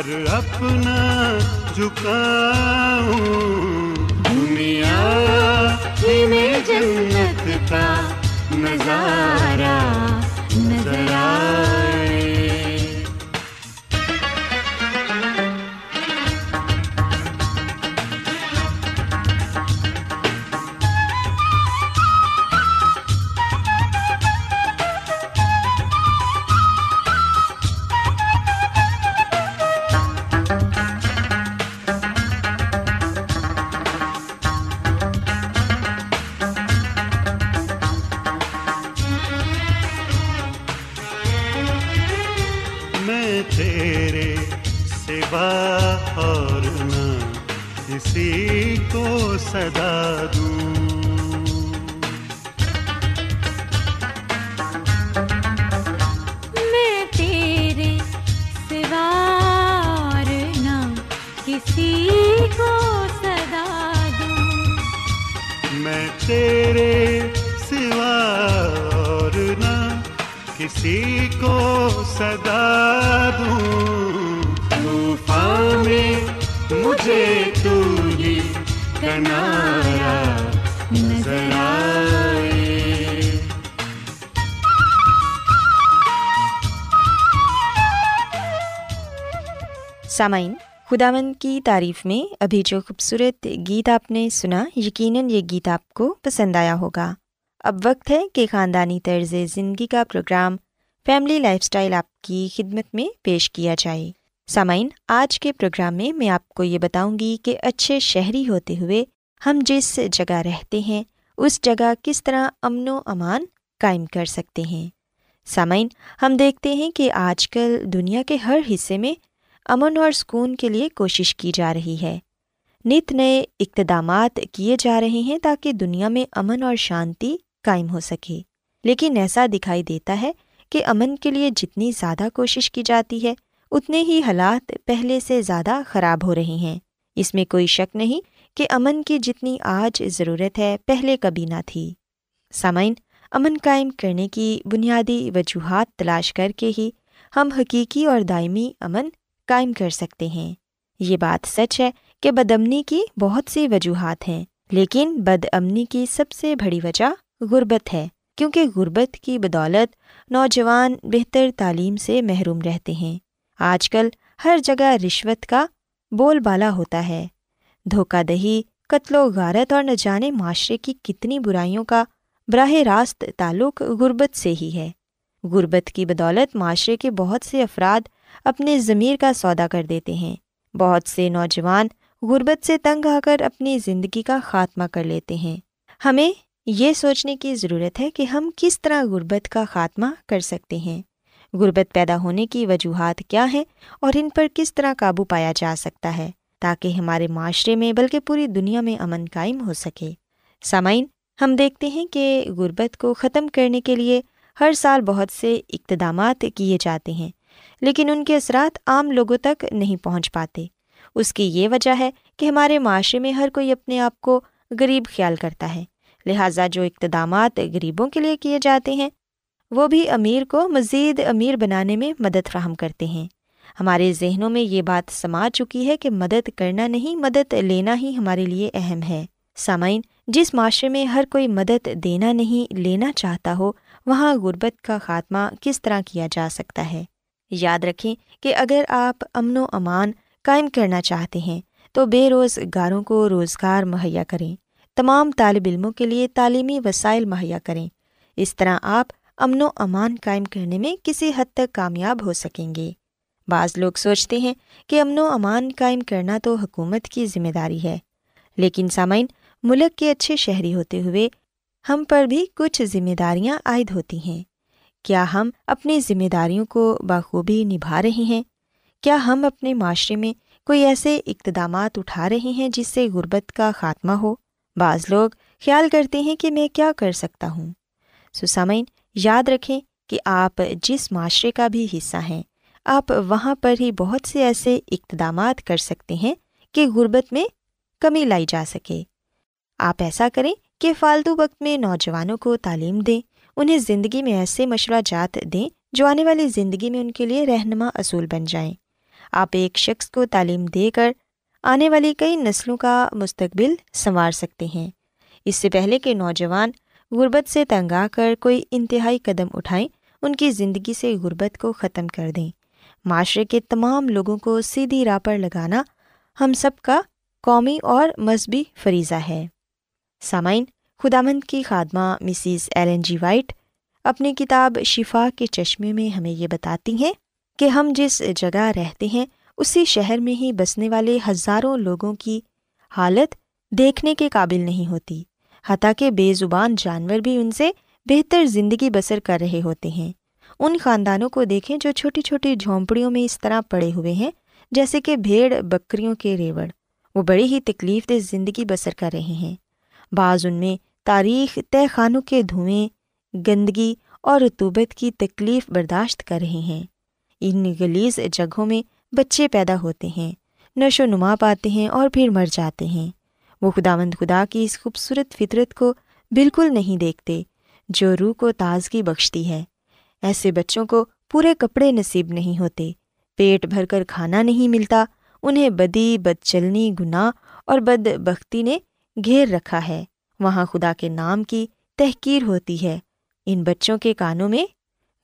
سر اپنا جھکاؤں۔ کسی کو صدا دوں۔ طوفان میں مجھے تو ہی کنارا نظر آئے۔ سامعین، خداوند کی تعریف میں ابھی جو خوبصورت گیت آپ نے سنا، یقیناً یہ گیت آپ کو پسند آیا ہوگا۔ اب وقت ہے کہ خاندانی طرز زندگی کا پروگرام فیملی لائف اسٹائل آپ کی خدمت میں پیش کیا جائے۔ سامعین، آج کے پروگرام میں میں آپ کو یہ بتاؤں گی کہ اچھے شہری ہوتے ہوئے ہم جس جگہ رہتے ہیں، اس جگہ کس طرح امن و امان قائم کر سکتے ہیں۔ سامعین، ہم دیکھتے ہیں کہ آج کل دنیا کے ہر حصے میں امن اور سکون کے لیے کوشش کی جا رہی ہے۔ نت نئے اقتدامات کیے جا رہے ہیں تاکہ دنیا میں امن اور شانتی قائم ہو سکے۔ لیکن ایسا دکھائی دیتا ہے کہ امن کے لیے جتنی زیادہ کوشش کی جاتی ہے، اتنے ہی حالات پہلے سے زیادہ خراب ہو رہے ہیں۔ اس میں کوئی شک نہیں کہ امن کی جتنی آج ضرورت ہے پہلے کبھی نہ تھی۔ سامعین، امن قائم کرنے کی بنیادی وجوہات تلاش کر کے ہی ہم حقیقی اور دائمی امن قائم کر سکتے ہیں۔ یہ بات سچ ہے کہ بد امنی کی بہت سی وجوہات ہیں، لیکن بد امنی کی سب سے بڑی وجہ غربت ہے، کیونکہ غربت کی بدولت نوجوان بہتر تعلیم سے محروم رہتے ہیں۔ آج کل ہر جگہ رشوت کا بول بالا ہوتا ہے۔ دھوکہ دہی، قتل و غارت اور نہ جانے معاشرے کی کتنی برائیوں کا براہ راست تعلق غربت سے ہی ہے۔ غربت کی بدولت معاشرے کے بہت سے افراد اپنے ضمیر کا سودا کر دیتے ہیں۔ بہت سے نوجوان غربت سے تنگ آ کر اپنی زندگی کا خاتمہ کر لیتے ہیں۔ ہمیں یہ سوچنے کی ضرورت ہے کہ ہم کس طرح غربت کا خاتمہ کر سکتے ہیں۔ غربت پیدا ہونے کی وجوہات کیا ہیں اور ان پر کس طرح قابو پایا جا سکتا ہے تاکہ ہمارے معاشرے میں بلکہ پوری دنیا میں امن قائم ہو سکے۔ سامعین، ہم دیکھتے ہیں کہ غربت کو ختم کرنے کے لیے ہر سال بہت سے اقتدامات کیے جاتے ہیں، لیکن ان کے اثرات عام لوگوں تک نہیں پہنچ پاتے۔ اس کی یہ وجہ ہے کہ ہمارے معاشرے میں ہر کوئی اپنے آپ کو غریب خیال کرتا ہے۔ لہٰذا جو اقتدامات غریبوں کے لیے کیے جاتے ہیں، وہ بھی امیر کو مزید امیر بنانے میں مدد فراہم کرتے ہیں۔ ہمارے ذہنوں میں یہ بات سما چکی ہے کہ مدد کرنا نہیں، مدد لینا ہی ہمارے لیے اہم ہے۔ سامعین، جس معاشرے میں ہر کوئی مدد دینا نہیں، لینا چاہتا ہو، وہاں غربت کا خاتمہ کس طرح کیا جا سکتا ہے؟ یاد رکھیں کہ اگر آپ امن و امان قائم کرنا چاہتے ہیں، تو بے روزگاروں کو روزگار مہیا کریں۔ تمام طالب علموں کے لیے تعلیمی وسائل مہیا کریں۔ اس طرح آپ امن و امان قائم کرنے میں کسی حد تک کامیاب ہو سکیں گے۔ بعض لوگ سوچتے ہیں کہ امن و امان قائم کرنا تو حکومت کی ذمہ داری ہے، لیکن سامعین، ملک کے اچھے شہری ہوتے ہوئے ہم پر بھی کچھ ذمہ داریاں عائد ہوتی ہیں۔ کیا ہم اپنی ذمہ داریوں کو بخوبی نبھا رہے ہیں؟ کیا ہم اپنے معاشرے میں کوئی ایسے اقتدامات اٹھا رہے ہیں جس سے غربت کا خاتمہ ہو؟ بعض لوگ خیال کرتے ہیں کہ میں کیا کر سکتا ہوں۔ سسامین، یاد رکھیں کہ آپ جس معاشرے کا بھی حصہ ہیں، آپ وہاں پر ہی بہت سے ایسے اقتدامات کر سکتے ہیں کہ غربت میں کمی لائی جا سکے۔ آپ ایسا کریں کہ فالتو وقت میں نوجوانوں کو تعلیم دیں، انہیں زندگی میں ایسے مشورہ جات دیں جو آنے والی زندگی میں ان کے لیے رہنما اصول بن جائیں۔ آپ ایک شخص کو تعلیم دے کر آنے والی کئی نسلوں کا مستقبل سنوار سکتے ہیں۔ اس سے پہلے کہ نوجوان غربت سے تنگ آ کر کوئی انتہائی قدم اٹھائیں، ان کی زندگی سے غربت کو ختم کر دیں۔ معاشرے کے تمام لوگوں کو سیدھی راہ پر لگانا ہم سب کا قومی اور مذہبی فریضہ ہے۔ سامعین خدا مند کی خادمہ مسز ایلن جی وائٹ اپنی کتاب شفا کے چشمے میں ہمیں یہ بتاتی ہیں کہ ہم جس جگہ رہتے ہیں اسی شہر میں ہی بسنے والے ہزاروں لوگوں کی حالت دیکھنے کے قابل نہیں ہوتی۔ حتیٰ کہ بے زبان جانور بھی ان سے بہتر زندگی بسر کر رہے ہوتے ہیں۔ ان خاندانوں کو دیکھیں جو چھوٹی چھوٹی جھونپڑیوں میں اس طرح پڑے ہوئے ہیں، جیسے کہ بھیڑ، بکریوں کے ریوڑ۔ وہ بڑی ہی تکلیف دہ زندگی بسر کر رہے ہیں۔ بعض ان میں تاریخ طے خانوں کے دھوئیں، گندگی اور رتوبت کی تکلیف برداشت کر رہے ہیں۔ ان گلیز جگہوں میں بچے پیدا ہوتے ہیں، نشو نما پاتے ہیں اور پھر مر جاتے ہیں۔ وہ خدا مند خدا کی اس خوبصورت فطرت کو بالکل نہیں دیکھتے، جو روح کو تازگی بخشتی ہے۔ ایسے بچوں کو پورے کپڑے نصیب نہیں ہوتے، پیٹ بھر کر کھانا نہیں ملتا، انہیں بدی بد چلنی گناہ اور بد بختی نے گھیر رکھا ہے۔ وہاں خدا کے نام کی تحقیر ہوتی ہے۔ ان بچوں کے کانوں میں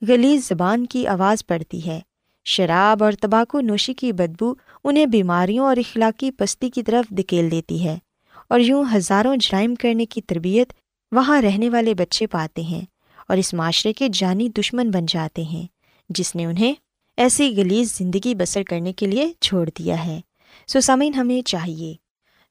گلیز زبان کی آواز پڑتی ہے۔ شراب اور تمباکو نوشی کی بدبو انہیں بیماریوں اور اخلاقی پستی کی طرف دھکیل دیتی ہے اور یوں ہزاروں جرائم کرنے کی تربیت وہاں رہنے والے بچے پاتے ہیں اور اس معاشرے کے جانی دشمن بن جاتے ہیں، جس نے انہیں ایسی گلیز زندگی بسر کرنے کے لیے چھوڑ دیا ہے۔ سوسامین ہمیں چاہیے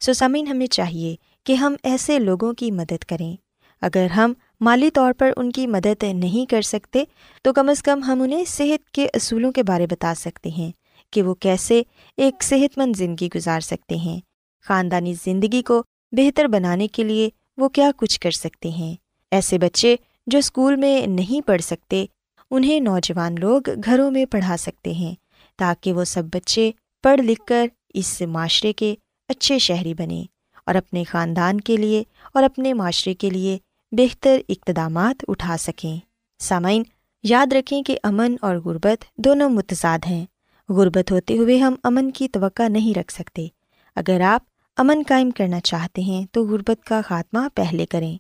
سوسامین ہمیں چاہیے کہ ہم ایسے لوگوں کی مدد کریں۔ اگر ہم مالی طور پر ان کی مدد نہیں کر سکتے، تو کم از کم ہم انہیں صحت کے اصولوں کے بارے بتا سکتے ہیں کہ وہ کیسے ایک صحت مند زندگی گزار سکتے ہیں۔ خاندانی زندگی کو بہتر بنانے کے لیے وہ کیا کچھ کر سکتے ہیں۔ ایسے بچے جو اسکول میں نہیں پڑھ سکتے، انہیں نوجوان لوگ گھروں میں پڑھا سکتے ہیں تاکہ وہ سب بچے پڑھ لکھ کر اس معاشرے کے اچھے شہری بنیں اور اپنے خاندان کے لیے اور اپنے معاشرے کے لیے بہتر اقتدامات اٹھا سکیں۔ سامعین، یاد رکھیں کہ امن اور غربت دونوں متضاد ہیں۔ غربت ہوتے ہوئے ہم امن کی توقع نہیں رکھ سکتے۔ اگر آپ امن قائم کرنا چاہتے ہیں تو غربت کا خاتمہ پہلے کریں۔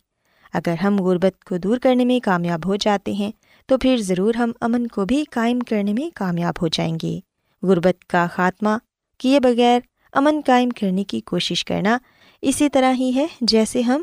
اگر ہم غربت کو دور کرنے میں کامیاب ہو جاتے ہیں تو پھر ضرور ہم امن کو بھی قائم کرنے میں کامیاب ہو جائیں گے۔ غربت کا خاتمہ کیے بغیر امن قائم کرنے کی کوشش کرنا اسی طرح ہی ہے جیسے ہم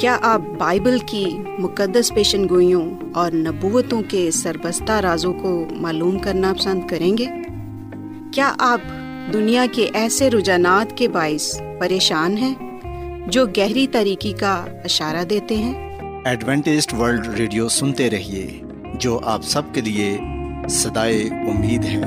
کیا آپ بائبل کی مقدس پیشن گوئیوں اور نبوتوں کے سربستہ رازوں کو معلوم کرنا پسند کریں گے؟ کیا آپ دنیا کے ایسے رجحانات کے باعث پریشان ہیں جو گہری طریقے کا اشارہ دیتے ہیں؟ ایڈوینٹسڈ ورلڈ ریڈیو سنتے رہیے جو آپ سب کے لیے صدائے امید ہے۔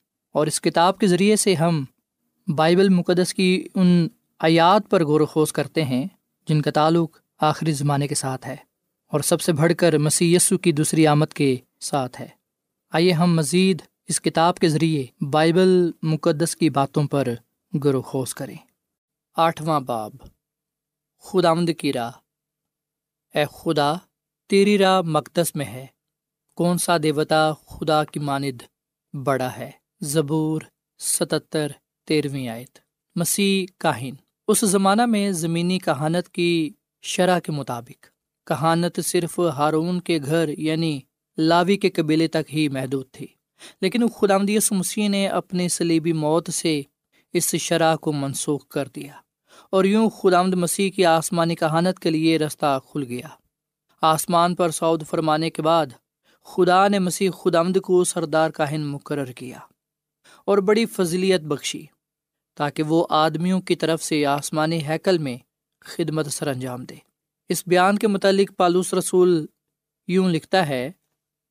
اور اس کتاب کے ذریعے سے ہم بائبل مقدس کی ان آیات پر غور و خوض کرتے ہیں، جن کا تعلق آخری زمانے کے ساتھ ہے، اور سب سے بڑھ کر مسی یسو کی دوسری آمد کے ساتھ ہے۔ آئیے ہم مزید اس کتاب کے ذریعے بائبل مقدس کی باتوں پر غور و خوض کریں۔ آٹھواں باب۔ خدا آمد کی راہ۔ اے خدا، تیری راہ مقدس میں ہے۔ کون سا دیوتا خدا کی ماند بڑا ہے؟ زبور ستتر تیرہویں آیت۔ مسیح کاہن۔ اس زمانہ میں زمینی کہانت کی شرح کے مطابق۔ کہانت صرف ہارون کے گھر یعنی لاوی کے قبیلے تک ہی محدود تھی۔ لیکن خدا مسیح نے اپنی سلیبی موت سے اس شرح کو منسوخ کر دیا۔ اور یوں خدامد مسیح کی آسمانی کہانت کے لیے رستہ کھل گیا۔ آسمان پر سعود فرمانے کے بعد خدا نے مسیح خدامد کو سردار کاہن مقرر کیا۔ اور بڑی فضلیت بخشی، تاکہ وہ آدمیوں کی طرف سے آسمانی ہیکل میں خدمت سر انجام دے۔ اس بیان کے متعلق پالوس رسول یوں لکھتا ہے،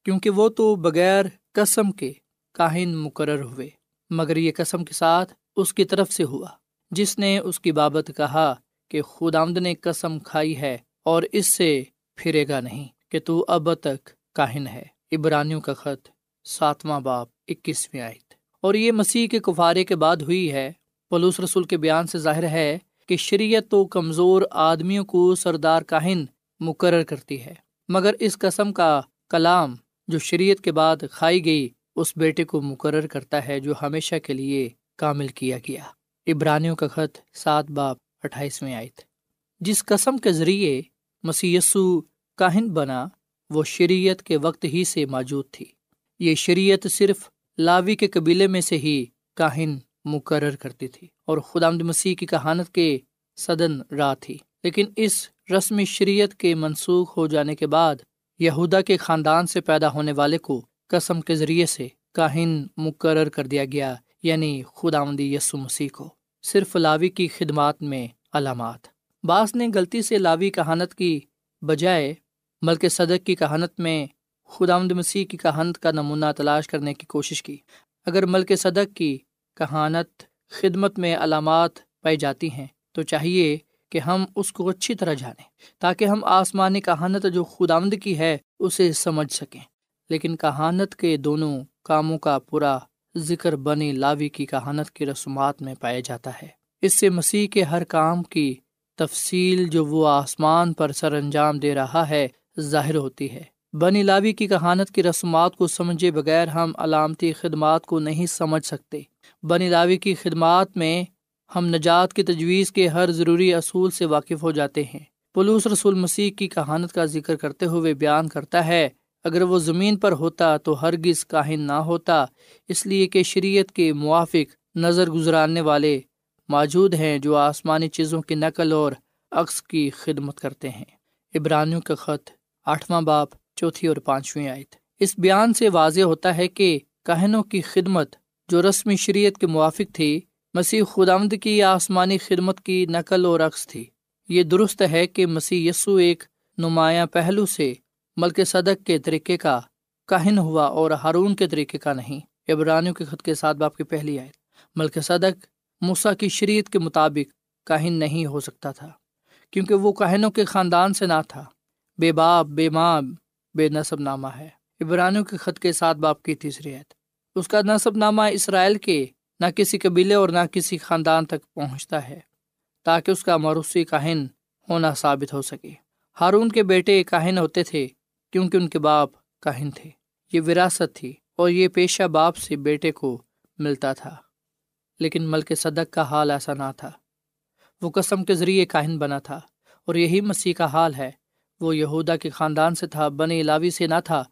کیونکہ وہ تو بغیر قسم کے کاہن مقرر ہوئے، مگر یہ قسم کے ساتھ اس کی طرف سے ہوا، جس نے اس کی بابت کہا کہ خود آمد نے قسم کھائی ہے اور اس سے پھرے گا نہیں کہ تو اب تک کاہن ہے۔ ابرانیوں کا خط ساتواں باپ اکیسویں آیت۔ اور یہ مسیح کے کفارے کے بعد ہوئی ہے۔ پلوس رسول کے بیان سے ظاہر ہے کہ شریعت تو کمزور آدمیوں کو سردار کاہن مقرر کرتی ہے، مگر اس قسم کا کلام جو شریعت کے بعد کھائی گئی، اس بیٹے کو مقرر کرتا ہے جو ہمیشہ کے لیے کامل کیا گیا۔ ابرانیوں کا خط سات باپ اٹھائیسویں آیت۔ جس قسم کے ذریعے مسیسو کاہن بنا، وہ شریعت کے وقت ہی سے موجود تھی۔ یہ شریعت صرف لاوی کے قبیلے میں سے ہی کاہن مقرر کرتی تھی اور خدا مسیح کی کہانت کے صدن راہ تھی۔ لیکن اس رسمی شریعت کے منسوخ ہو جانے کے بعد یہودا کے خاندان سے پیدا ہونے والے کو قسم کے ذریعے سے کاہن مقرر کر دیا گیا یعنی خدا یسو مسیح کو، صرف لاوی کی خدمات میں علامات۔ بعض نے غلطی سے لاوی کہانت کی بجائے ملک صدق کی کہانت میں خدا مسیح کی کہانت کا نمونہ تلاش کرنے کی کوشش کی۔ اگر ملک صدق کی کہانت خدمت میں علامات پائی جاتی ہیں، تو چاہیے کہ ہم اس کو اچھی طرح جانیں، تاکہ ہم آسمانی کہانت جو خدامد کی ہے، اسے سمجھ سکیں۔ لیکن کہانت کے دونوں کاموں کا پورا ذکر بنی لاوی کی کہانت کی رسومات میں پایا جاتا ہے۔ اس سے مسیح کے ہر کام کی تفصیل جو وہ آسمان پر سر انجام دے رہا ہے، ظاہر ہوتی ہے۔ بنی لاوی کی کہانت کی رسومات کو سمجھے بغیر ہم علامتی خدمات کو نہیں سمجھ سکتے۔ بنی لاوی کی خدمات میں ہم نجات کی تجویز کے ہر ضروری اصول سے واقف ہو جاتے ہیں۔ پلوس رسول مسیح کی کہانت کا ذکر کرتے ہوئے بیان کرتا ہے، اگر وہ زمین پر ہوتا تو ہرگز کاہن نہ ہوتا، اس لیے کہ شریعت کے موافق نظر گزارنے والے موجود ہیں جو آسمانی چیزوں کی نقل اور عکس کی خدمت کرتے ہیں۔ ابرانیوں کا خط، آٹھواں باپ۔ چوتھی اور پانچویں آیت۔ اس بیان سے واضح ہوتا ہے کہ کہنوں کی خدمت جو رسمی شریعت کے موافق تھی، مسیح خدامد کی آسمانی خدمت کی نقل و رقص تھی۔ یہ درست ہے کہ مسیح یسو ایک نمایاں پہلو سے ملک صدق کے طریقے کا کہن ہوا اور ہارون کے طریقے کا نہیں۔ ابرانیوں کے خط کے ساتھ باپ کی پہلی آئے ملک صدق موسا کی شریعت کے مطابق کہن نہیں ہو سکتا تھا، کیونکہ وہ کہنوں کے خاندان سے نہ تھا۔ بے باپ، بے ماں بے نصب نامہ ہے۔ ابرانیوں کے خط کے ساتھ باپ کی تیسری عید اس کا نصب نامہ اسرائیل کے نہ کسی قبیلے اور نہ کسی خاندان تک پہنچتا ہے، تاکہ اس کا موروثی کاہن ہونا ثابت ہو سکے۔ ہارون کے بیٹے کاہن ہوتے تھے کیونکہ ان کے باپ کاہن تھے۔ یہ وراثت تھی اور یہ پیشہ باپ سے بیٹے کو ملتا تھا۔ لیکن ملک صدق کا حال ایسا نہ تھا۔ وہ قسم کے ذریعے کاہن بنا تھا اور یہی مسیح کا حال ہے وہ یہودا کے خاندان سے تھا، بنی علاوی سے نہ تھا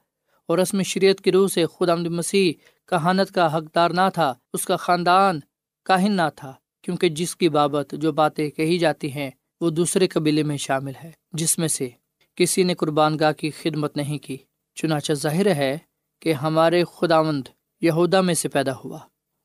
اور رسم شریعت کی روح سے خود مسیح کہانت کا حقدار نہ تھا، اس کا خاندان کاہن نہ تھا، کیونکہ جس کی بابت جو باتیں کہی جاتی ہیں، وہ دوسرے قبیلے میں شامل ہے، جس میں سے کسی نے قربان گاہ کی خدمت نہیں کی۔ چنانچہ ظاہر ہے کہ ہمارے خداوند یہودا میں سے پیدا ہوا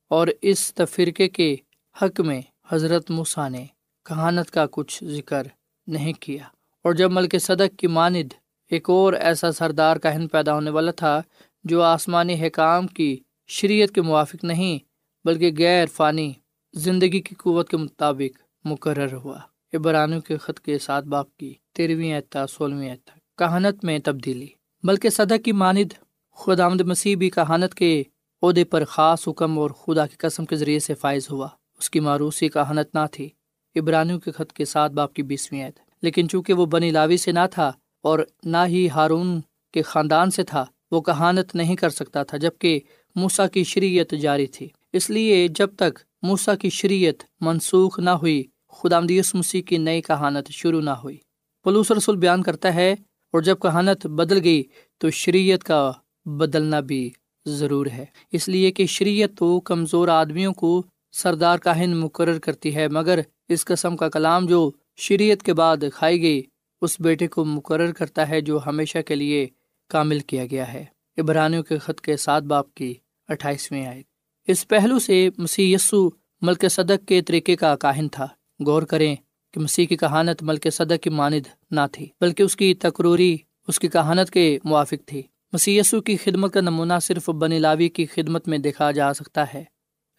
اور اس تفرقے کے حق میں حضرت موسیٰ نے کہانت کا کچھ ذکر نہیں کیا۔ اور جب ملک صدق کی ماند ایک اور ایسا سردار کہن پیدا ہونے والا تھا جو آسمانی حکام کی شریعت کے موافق نہیں، بلکہ غیر فانی زندگی کی قوت کے مطابق مقرر ہوا۔ ابرانو کے خط کے ساتھ باپ کی تیرہویں اعتا سولہویں اعتا کہانت میں تبدیلی۔ بلکہ صدق کی ماند خود آمد مسیح بھی کہانت کے عہدے پر خاص حکم اور خدا کی قسم کے ذریعے سے فائز ہوا۔ اس کی معروسی کہانت نہ تھی۔ ابرانیوں کے خط کے ساتھ باپ کی بیسویں عید لیکن چونکہ وہ بنی لاوی سے نہ تھا اور نہ ہی ہارون کے خاندان سے تھا، وہ کہانت نہیں کر سکتا تھا جبکہ موسا کی شریعت جاری تھی۔ اس لیے جب تک موسا کی شریعت منسوخ نہ ہوئی خدا مسیح کی نئی کہانت شروع نہ ہوئی۔ پلوس رسول بیان کرتا ہے، اور جب کہانت بدل گئی تو شریعت کا بدلنا بھی ضرور ہے۔ اس لیے کہ شریعت تو کمزور آدمیوں کو سردار کاہن مقرر کرتی ہے، مگر اس قسم کا کلام جو شریعت کے بعد کھائی گئی، اس بیٹے کو مقرر کرتا ہے جو ہمیشہ کے لیے کامل کیا گیا ہے۔ ابرانیوں کے خط کے سات باپ کی اٹھائیسویں آئے اس پہلو سے مسیح یسو ملک صدق کے طریقے کا کاہن تھا۔ غور کریں کہ مسیح کی کہانت ملک صدق کی ماند نہ تھی، بلکہ اس کی تقروری اس کی کہانت کے موافق تھی۔ مسی کی خدمت کا نمونہ صرف بن لاوی کی خدمت میں دیکھا جا سکتا ہے۔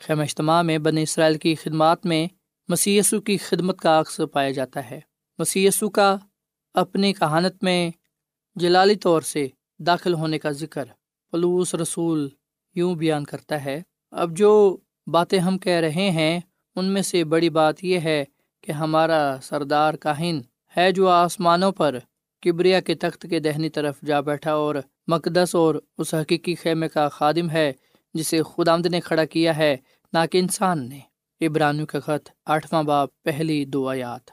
خیم اجتماع میں بن اسرائیل کی خدمات میں مسی کی خدمت کا عکس پایا جاتا ہے۔ مسی کا اپنی کہانت میں جلالی طور سے داخل ہونے کا ذکر پلوس رسول یوں بیان کرتا ہے۔ اب جو باتیں ہم کہہ رہے ہیں، ان میں سے بڑی بات یہ ہے کہ ہمارا سردار کاہن ہے جو آسمانوں پر کبریا کے تخت کے دہنی طرف جا بیٹھا اور مقدس اور اس حقیقی خیمے کا خادم ہے، جسے خود آمد نے کھڑا کیا ہے نہ کہ انسان نے۔ ابرانیوں کا خط آٹھواں باپ پہلی دو آیات۔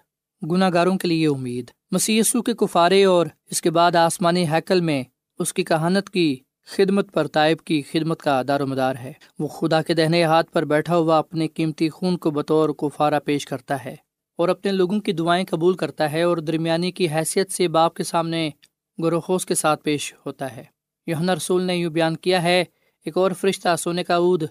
گناہ گاروں کے لیے امید۔ مسیسو کے کفارے اور اس کے بعد آسمانی حیکل میں اس کی کہانت کی خدمت پر طائب کی خدمت کا دار و مدار ہے۔ وہ خدا کے دہنے ہاتھ پر بیٹھا ہوا اپنے قیمتی خون کو بطور کفارہ پیش کرتا ہے اور اپنے لوگوں کی دعائیں قبول کرتا ہے اور درمیانی کی حیثیت سے باپ کے سامنے گروخوس کے ساتھ پیش ہوتا ہے۔ یہ رسول نے یوں بیان کیا ہے، ایک اور فرشتہ سونے کا اود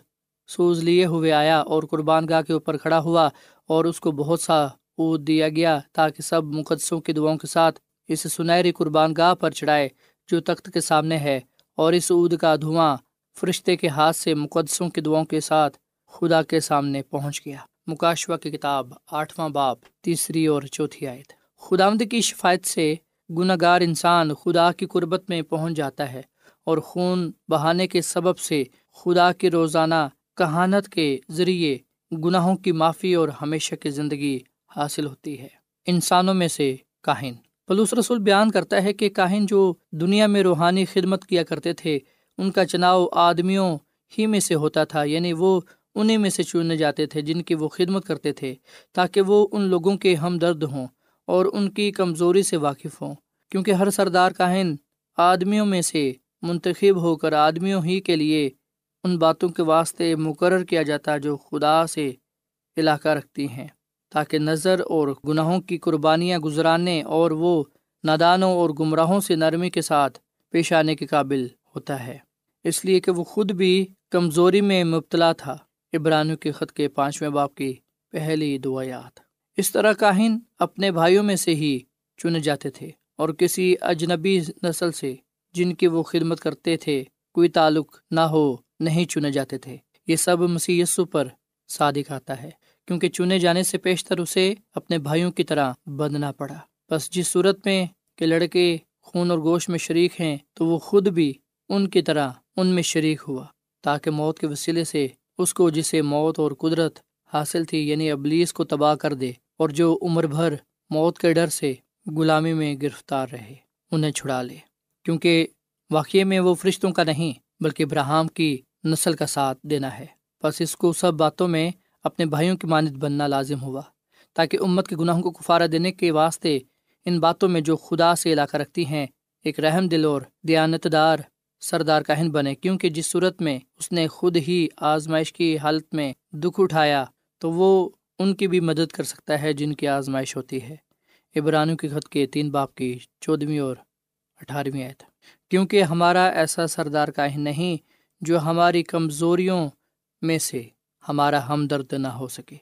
سوز لیے ہوئے آیا اور قربان گاہ کے اوپر کھڑا ہوا اور اس کو بہت سا اود دیا گیا تاکہ سب مقدسوں کی دعاؤں کے ساتھ اس سنہری قربان گاہ پر چڑھائے جو تخت کے سامنے ہے اور اس عود کا دھواں فرشتے کے ہاتھ سے مقدسوں کی دعاؤں کے ساتھ خدا کے سامنے پہنچ گیا۔ مکاشوا کی کتاب، آٹھواں باپ تیسری اور چوتھی آیت۔ خدامد کی شفایت سے گناہ گار انسان خدا کی قربت میں پہنچ جاتا ہے اور خون بہانے کے سبب سے خدا کی روزانہ کہانت کے ذریعے گناہوں کی معافی اور ہمیشہ کی زندگی حاصل ہوتی ہے۔ انسانوں میں سے کاہن۔ پلوس رسول بیان کرتا ہے کہ کاہن جو دنیا میں روحانی خدمت کیا کرتے تھے، ان کا چناؤ آدمیوں ہی میں سے ہوتا تھا یعنی وہ انہیں میں سے چننے جاتے تھے جن کی وہ خدمت کرتے تھے، تاکہ وہ ان لوگوں کے ہمدرد ہوں اور ان کی کمزوری سے واقف ہوں۔ کیونکہ ہر سردار کاہن آدمیوں میں سے منتخب ہو کر آدمیوں ہی کے لیے ان باتوں کے واسطے مقرر کیا جاتا جو خدا سے علاقہ رکھتی ہیں، تاکہ نظر اور گناہوں کی قربانیاں گزرانے اور وہ نادانوں اور گمراہوں سے نرمی کے ساتھ پیش آنے کے قابل ہوتا ہے۔ اس لیے کہ وہ خود بھی کمزوری میں مبتلا تھا۔ ابرانیوں کے خط کے پانچویں باپ کی پہلی دعایات اس طرح کاہن اپنے بھائیوں میں سے ہی چنے جاتے تھے اور کسی اجنبی نسل سے جن کی وہ خدمت کرتے تھے، کوئی تعلق نہ ہو نہیں چنے جاتے تھے۔ یہ سب مسی پر صادق آتا ہے، کیونکہ چنے جانے سے پیشتر اسے اپنے بھائیوں کی طرح بندنا پڑا۔ بس جس صورت میں کہ لڑکے خون اور گوشت میں شریک ہیں، تو وہ خود بھی ان کی طرح ان میں شریک ہوا، تاکہ موت کے وسیلے سے اس کو جسے موت اور قدرت حاصل تھی یعنی ابلیس کو تباہ کر دے اور جو عمر بھر موت کے ڈر سے غلامی میں گرفتار رہے، انہیں چھڑا لے۔ کیونکہ واقعے میں وہ فرشتوں کا نہیں، بلکہ ابراہم کی نسل کا ساتھ دینا ہے۔ بس اس کو سب باتوں میں اپنے بھائیوں کی مانت بننا لازم ہوا، تاکہ امت کے گناہوں کو کفارہ دینے کے واسطے ان باتوں میں جو خدا سے علاقہ رکھتی ہیں، ایک رحم دل اور دیانت دار سردار کاہن بنے۔ کیونکہ جس صورت میں اس نے خود ہی آزمائش کی حالت میں دکھ اٹھایا، تو وہ ان کی بھی مدد کر سکتا ہے جن کی آزمائش ہوتی ہے۔ ابرانیوں کی خط کے تین باپ کی چودھویں اور اٹھارہویں آئے کیونکہ ہمارا ایسا سردار کاہن نہیں جو ہماری کمزوریوں میں سے ہمارا ہمدرد نہ ہو سکے۔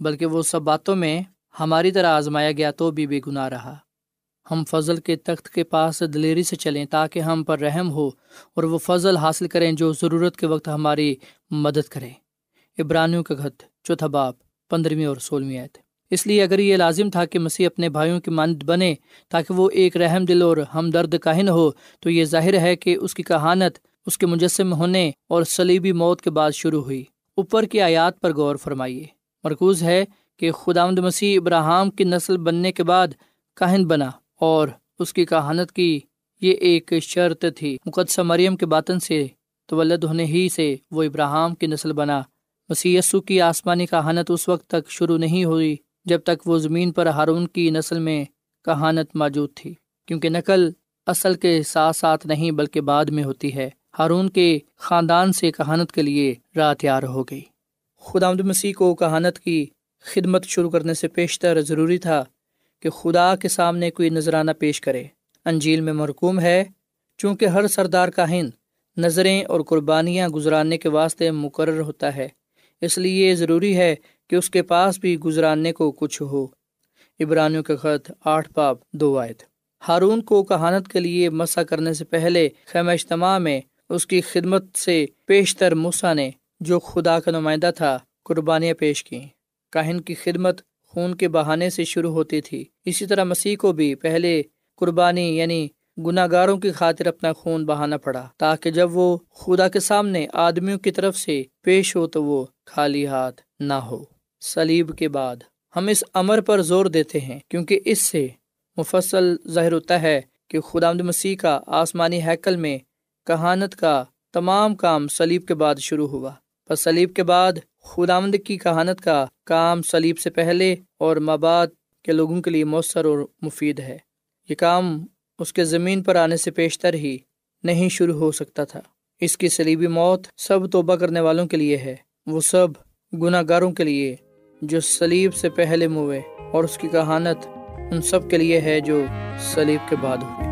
بلکہ وہ سب باتوں میں ہماری طرح آزمایا گیا تو بھی بے گناہ رہا۔ ہم فضل کے تخت کے پاس دلیری سے چلیں تاکہ ہم پر رحم ہو اور وہ فضل حاصل کریں جو ضرورت کے وقت ہماری مدد کریں۔ ابرانیوں کا گھت، چوتھا باپ، پندرہویں اور سولہویں آئے اس لیے اگر یہ لازم تھا کہ مسیح اپنے بھائیوں کی مانت بنے تاکہ وہ ایک رحم دل اور ہمدرد کاہن ہو، تو یہ ظاہر ہے کہ اس کی کہانت اس کے مجسم ہونے اور سلیبی موت کے بعد شروع ہوئی۔ اوپر کی آیات پر غور فرمائیے۔ مرکوز ہے کہ خدا مسیح ابراہم کی نسل بننے کے بعد کاہن بنا اور اس کی کہانت کی یہ ایک شرط تھی۔ مقدسہ مریم کے باطن سے تولد ہونے ہی سے وہ ابراہم کی نسل بنا۔ مسی کی آسمانی کہانت اس وقت تک شروع نہیں ہوئی جب تک وہ زمین پر ہارون کی نسل میں کہانت موجود تھی، کیونکہ نقل اصل کے ساتھ ساتھ نہیں بلکہ بعد میں ہوتی ہے۔ ہارون کے خاندان سے کہانت کے لیے راہ تیار ہو گئی۔ خدا مسیح کو کہانت کی خدمت شروع کرنے سے پیشتر ضروری تھا کہ خدا کے سامنے کوئی نذرانہ پیش کرے۔ انجیل میں مرکوم ہے، چونکہ ہر سردار کاہن نظریں اور قربانیاں گزرانے کے واسطے مقرر ہوتا ہے۔ اس لیے یہ ضروری ہے کہ اس کے پاس بھی گزرانے کو کچھ ہو۔ ابرانیوں کے خط آٹھ پاپ دو آئے ہارون کو کہانت کے لیے مسا کرنے سے پہلے خیمہ اجتماع میں اس کی خدمت سے پیشتر موسا نے جو خدا کا نمائندہ تھا، قربانیاں پیش کی کاہن کی خدمت خون کے بہانے سے شروع ہوتی تھی۔ اسی طرح مسیح کو بھی پہلے قربانی یعنی گناہ گاروں کی خاطر اپنا خون بہانا پڑا، تاکہ جب وہ خدا کے سامنے آدمیوں کی طرف سے پیش ہو تو وہ خالی ہاتھ نہ ہو۔ سلیب کے بعد ہم اس امر پر زور دیتے ہیں، کیونکہ اس سے مفصل ظاہر ہوتا ہے کہ خدا مسیح کا آسمانی ہیکل میں کہانت کا تمام کام سلیب کے بعد شروع ہوا۔ پر سلیب کے بعد خدامد کی کہانت کا کام سلیب سے پہلے اور ماباد کے لوگوں کے لیے مؤثر اور مفید ہے۔ یہ کام اس کے زمین پر آنے سے پیشتر ہی نہیں شروع ہو سکتا تھا۔ اس کی سلیبی موت سب توبہ کرنے والوں کے لیے ہے۔ وہ سب گناہ گاروں کے لیے جو سلیب سے پہلے موئے اور اس کی کہانت ان سب کے لیے ہے جو سلیب کے بعد ہوئے